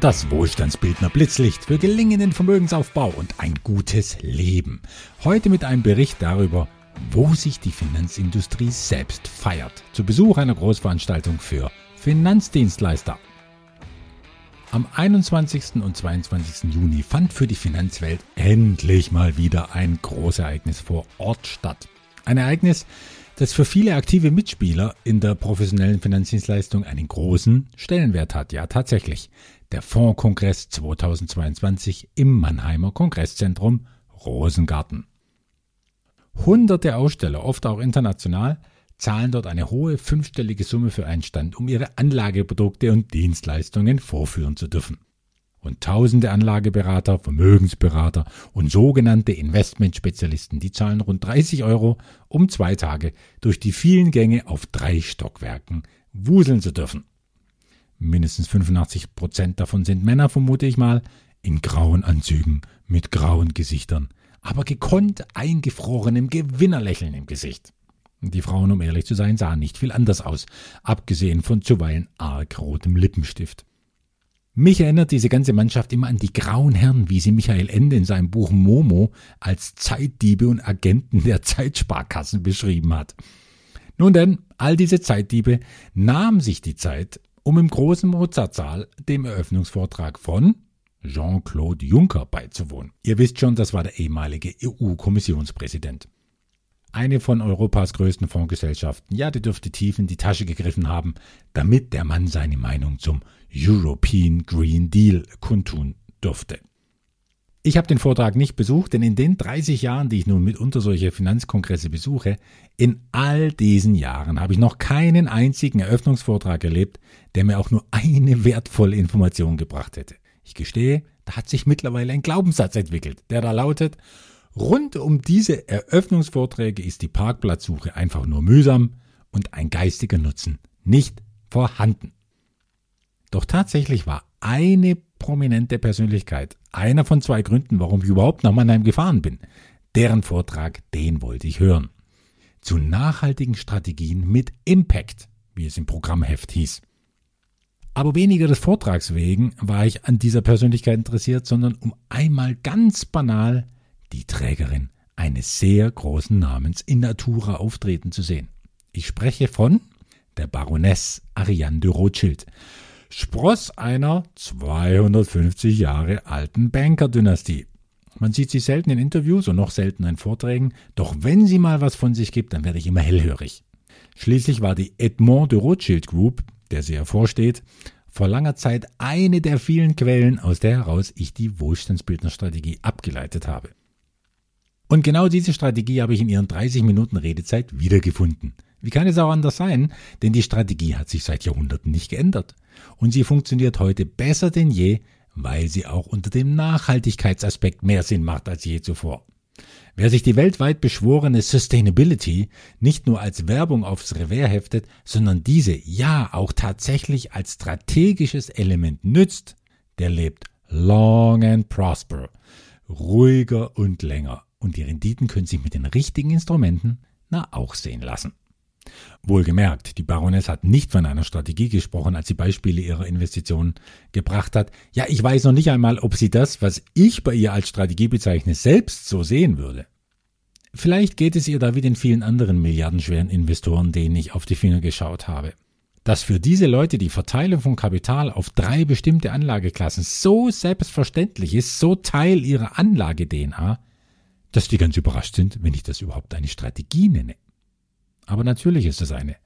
Das Wohlstandsbildner Blitzlicht für gelingenden Vermögensaufbau und ein gutes Leben. Heute mit einem Bericht darüber, wo sich die Finanzindustrie selbst feiert. Zu Besuch einer Großveranstaltung für Finanzdienstleister. Am 21. und 22. Juni fand für die Finanzwelt endlich mal wieder ein Großereignis vor Ort statt. Ein Ereignis, das für viele aktive Mitspieler in der professionellen Finanzdienstleistung einen großen Stellenwert hat. Ja, tatsächlich. Der Fondskongress 2022 im Mannheimer Kongresszentrum Rosengarten. Hunderte Aussteller, oft auch international, zahlen dort eine hohe fünfstellige Summe für einen Stand, um ihre Anlageprodukte und Dienstleistungen vorführen zu dürfen. Und tausende Anlageberater, Vermögensberater und sogenannte Investmentspezialisten, die zahlen rund 30 Euro, um zwei Tage durch die vielen Gänge auf drei Stockwerken wuseln zu dürfen. Mindestens 85 Prozent davon sind Männer, vermute ich mal, in grauen Anzügen mit grauen Gesichtern, aber gekonnt eingefrorenem Gewinnerlächeln im Gesicht. Die Frauen, um ehrlich zu sein, sahen nicht viel anders aus, abgesehen von zuweilen arg rotem Lippenstift. Mich erinnert diese ganze Mannschaft immer an die grauen Herren, wie sie Michael Ende in seinem Buch Momo als Zeitdiebe und Agenten der Zeitsparkassen beschrieben hat. Nun denn, all diese Zeitdiebe nahmen sich die Zeit, um im großen Mozartsaal dem Eröffnungsvortrag von Jean-Claude Juncker beizuwohnen. Ihr wisst schon, das war der ehemalige EU-Kommissionspräsident. Eine von Europas größten Fondsgesellschaften, ja, die dürfte tief in die Tasche gegriffen haben, damit der Mann seine Meinung zum European Green Deal kundtun durfte. Ich habe den Vortrag nicht besucht, denn in den 30 Jahren, die ich nun mitunter solche Finanzkongresse besuche, in all diesen Jahren habe ich noch keinen einzigen Eröffnungsvortrag erlebt, der mir auch nur eine wertvolle Information gebracht hätte. Ich gestehe, da hat sich mittlerweile ein Glaubenssatz entwickelt, der da lautet, rund um diese Eröffnungsvorträge ist die Parkplatzsuche einfach nur mühsam und ein geistiger Nutzen nicht vorhanden. Doch tatsächlich war eine prominente Persönlichkeit, einer von zwei Gründen, warum ich überhaupt nach Mannheim gefahren bin. Deren Vortrag, den wollte ich hören. Zu nachhaltigen Strategien mit Impact, wie es im Programmheft hieß. Aber weniger des Vortrags wegen war ich an dieser Persönlichkeit interessiert, sondern um einmal ganz banal die Trägerin eines sehr großen Namens in Natura auftreten zu sehen. Ich spreche von der Baroness Ariane de Rothschild. Spross einer 250 Jahre alten Banker-Dynastie. Man sieht sie selten in Interviews und noch seltener in Vorträgen, doch wenn sie mal was von sich gibt, dann werde ich immer hellhörig. Schließlich war die Edmond de Rothschild Group, der sie hervorsteht, vor langer Zeit eine der vielen Quellen, aus der heraus ich die Wohlstandsbildnerstrategie abgeleitet habe. Und genau diese Strategie habe ich in ihren 30 Minuten Redezeit wiedergefunden. Wie kann es auch anders sein? Denn die Strategie hat sich seit Jahrhunderten nicht geändert. Und sie funktioniert heute besser denn je, weil sie auch unter dem Nachhaltigkeitsaspekt mehr Sinn macht als je zuvor. Wer sich die weltweit beschworene Sustainability nicht nur als Werbung aufs Revers heftet, sondern diese ja auch tatsächlich als strategisches Element nützt, der lebt long and prosper, ruhiger und länger. Und die Renditen können sich mit den richtigen Instrumenten na auch sehen lassen. Wohlgemerkt, die Baroness hat nicht von einer Strategie gesprochen, als sie Beispiele ihrer Investitionen gebracht hat. Ja, ich weiß noch nicht einmal, ob sie das, was ich bei ihr als Strategie bezeichne, selbst so sehen würde. Vielleicht geht es ihr da wie den vielen anderen milliardenschweren Investoren, denen ich auf die Finger geschaut habe. Dass für diese Leute die Verteilung von Kapital auf drei bestimmte Anlageklassen so selbstverständlich ist, so Teil ihrer Anlage-DNA, dass die ganz überrascht sind, wenn ich das überhaupt eine Strategie nenne. Aber natürlich ist es eine.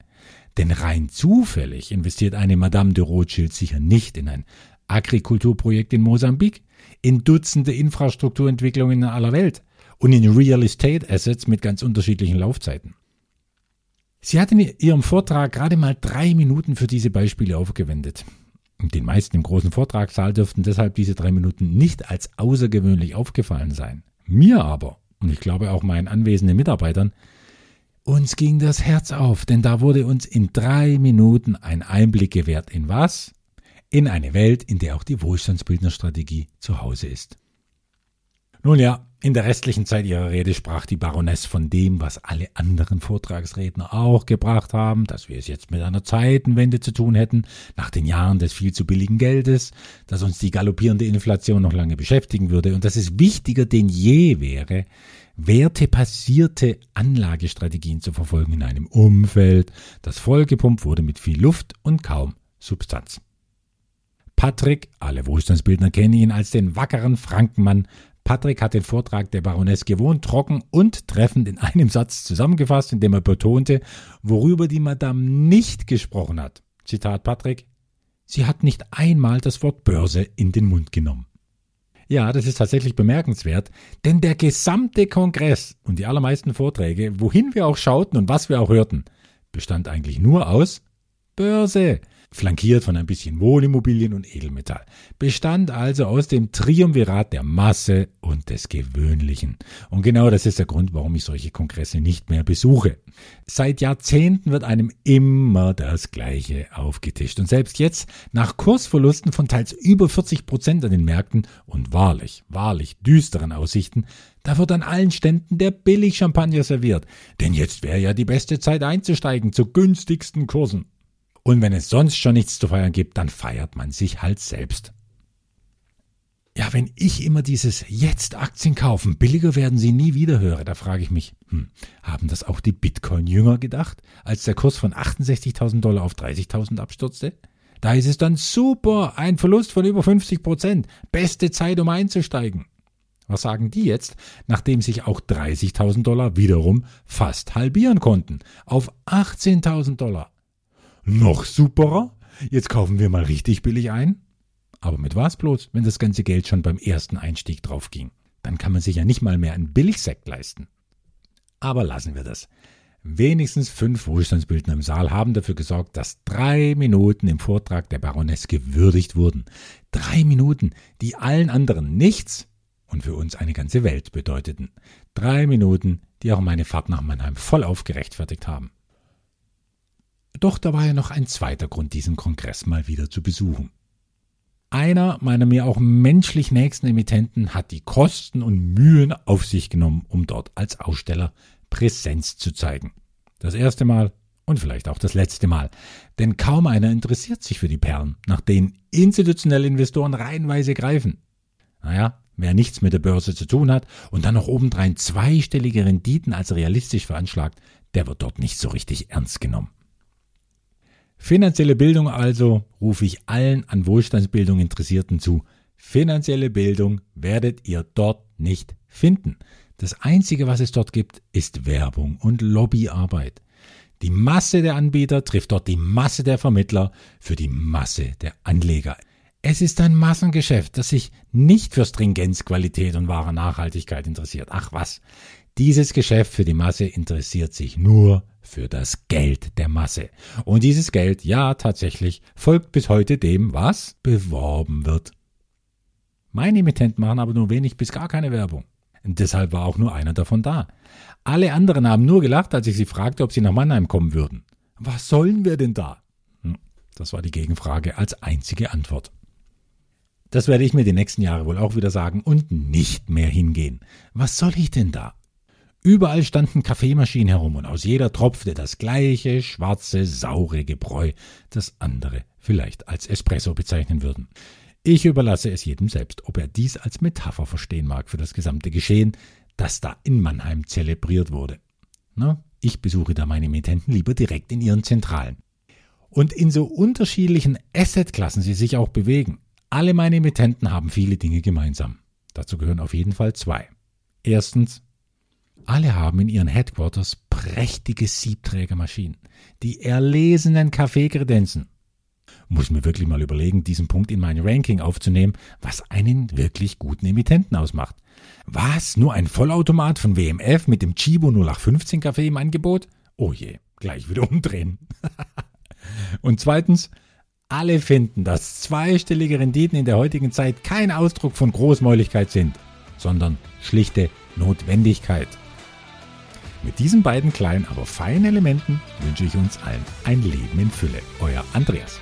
Denn rein zufällig investiert eine Madame de Rothschild sicher nicht in ein Agrikulturprojekt in Mosambik, in Dutzende Infrastrukturentwicklungen in aller Welt und in Real Estate Assets mit ganz unterschiedlichen Laufzeiten. Sie hat in ihrem Vortrag gerade mal drei Minuten für diese Beispiele aufgewendet. Den meisten im großen Vortragssaal dürften deshalb diese drei Minuten nicht als außergewöhnlich aufgefallen sein. Mir aber, und ich glaube auch meinen anwesenden Mitarbeitern, uns ging das Herz auf, denn da wurde uns in drei Minuten ein Einblick gewährt in was? In eine Welt, in der auch die Wohlstandsbildnerstrategie zu Hause ist. Nun ja, In der restlichen Zeit ihrer Rede sprach die Baroness von dem, was alle anderen Vortragsredner auch gebracht haben, dass wir es jetzt mit einer Zeitenwende zu tun hätten, nach den Jahren des viel zu billigen Geldes, dass uns die galoppierende Inflation noch lange beschäftigen würde und dass es wichtiger denn je wäre, wertebasierte Anlagestrategien zu verfolgen in einem Umfeld, das vollgepumpt wurde mit viel Luft und kaum Substanz. Patrick, alle Wohlstandsbildner kennen ihn als den wackeren Frankenmann, Patrick hat den Vortrag der Baroness gewohnt, trocken und treffend in einem Satz zusammengefasst, indem er betonte, worüber die Madame nicht gesprochen hat. Zitat Patrick. Sie hat nicht einmal das Wort Börse in den Mund genommen. Ja, das ist tatsächlich bemerkenswert, denn der gesamte Kongress und die allermeisten Vorträge, wohin wir auch schauten und was wir auch hörten, bestand eigentlich nur aus Börse flankiert von ein bisschen Wohnimmobilien und Edelmetall, bestand also aus dem Triumvirat der Masse und des Gewöhnlichen. Und genau das ist der Grund, warum ich solche Kongresse nicht mehr besuche. Seit Jahrzehnten wird einem immer das Gleiche aufgetischt. Und selbst jetzt, nach Kursverlusten von teils über 40 Prozent an den Märkten und wahrlich, wahrlich düsteren Aussichten, da wird an allen Ständen der Billig-Champagner serviert. Denn jetzt wäre ja die beste Zeit einzusteigen zu günstigsten Kursen. Und wenn es sonst schon nichts zu feiern gibt, dann feiert man sich halt selbst. Ja, wenn ich immer dieses Jetzt Aktien kaufen, billiger werden sie nie wieder höre, da frage ich mich, hm, haben das auch die Bitcoin-Jünger gedacht, als der Kurs von 68.000 Dollar auf 30.000 abstürzte? Da ist es dann super, ein Verlust von über 50 Prozent, beste Zeit, um einzusteigen. Was sagen die jetzt, nachdem sich auch 30.000 Dollar wiederum fast halbieren konnten, auf 18.000 Dollar? Noch superer? Jetzt kaufen wir mal richtig billig ein? Aber mit was bloß, wenn das ganze Geld schon beim ersten Einstieg drauf ging? Dann kann man sich ja nicht mal mehr einen Billigsekt leisten. Aber lassen wir das. Wenigstens fünf Wohlstandsbildner im Saal haben dafür gesorgt, dass drei Minuten im Vortrag der Baroness gewürdigt wurden. Drei Minuten, die allen anderen nichts und für uns eine ganze Welt bedeuteten. Drei Minuten, die auch meine Fahrt nach Mannheim voll aufgerechtfertigt haben. Doch da war ja noch ein zweiter Grund, diesen Kongress mal wieder zu besuchen. Einer meiner mir auch menschlich nächsten Emittenten hat die Kosten und Mühen auf sich genommen, um dort als Aussteller Präsenz zu zeigen. Das erste Mal und vielleicht auch das letzte Mal. Denn kaum einer interessiert sich für die Perlen, nach denen institutionelle Investoren reihenweise greifen. Naja, wer nichts mit der Börse zu tun hat und dann noch obendrein zweistellige Renditen als realistisch veranschlagt, der wird dort nicht so richtig ernst genommen. Finanzielle Bildung also rufe ich allen an Wohlstandsbildung Interessierten zu. Finanzielle Bildung werdet ihr dort nicht finden. Das Einzige, was es dort gibt, ist Werbung und Lobbyarbeit. Die Masse der Anbieter trifft dort die Masse der Vermittler für die Masse der Anleger. Es ist ein Massengeschäft, das sich nicht für Stringenz, Qualität und wahre Nachhaltigkeit interessiert. Ach was, dieses Geschäft für die Masse interessiert sich nur für das Geld der Masse. Und dieses Geld, ja tatsächlich, folgt bis heute dem, was beworben wird. Meine Emittenten machen aber nur wenig bis gar keine Werbung. Und deshalb war auch nur einer davon da. Alle anderen haben nur gelacht, als ich sie fragte, ob sie nach Mannheim kommen würden. Was sollen wir denn da? Hm, das war die Gegenfrage als einzige Antwort. Das werde ich mir die nächsten Jahre wohl auch wieder sagen und nicht mehr hingehen. Was soll ich denn da? Überall standen Kaffeemaschinen herum und aus jeder tropfte das gleiche schwarze, saure Gebräu, das andere vielleicht als Espresso bezeichnen würden. Ich überlasse es jedem selbst, ob er dies als Metapher verstehen mag für das gesamte Geschehen, das da in Mannheim zelebriert wurde. Na, ich besuche da meine Mietenten lieber direkt in ihren Zentralen. Und in so unterschiedlichen Assetklassen sie sich auch bewegen. Alle meine Emittenten haben viele Dinge gemeinsam. Dazu gehören auf jeden Fall zwei. Erstens alle haben in ihren Headquarters prächtige Siebträgermaschinen, die erlesenen Kaffeekredenzen. Muss mir wirklich mal überlegen, diesen Punkt in mein Ranking aufzunehmen, was einen wirklich guten Emittenten ausmacht. Was? Nur ein Vollautomat von WMF mit dem Chibo 0815 Kaffee im Angebot? Oh je, gleich wieder umdrehen. Und zweitens, alle finden, dass zweistellige Renditen in der heutigen Zeit kein Ausdruck von Großmäuligkeit sind, sondern schlichte Notwendigkeit. Mit diesen beiden kleinen, aber feinen Elementen wünsche ich uns allen ein Leben in Fülle. Euer Andreas.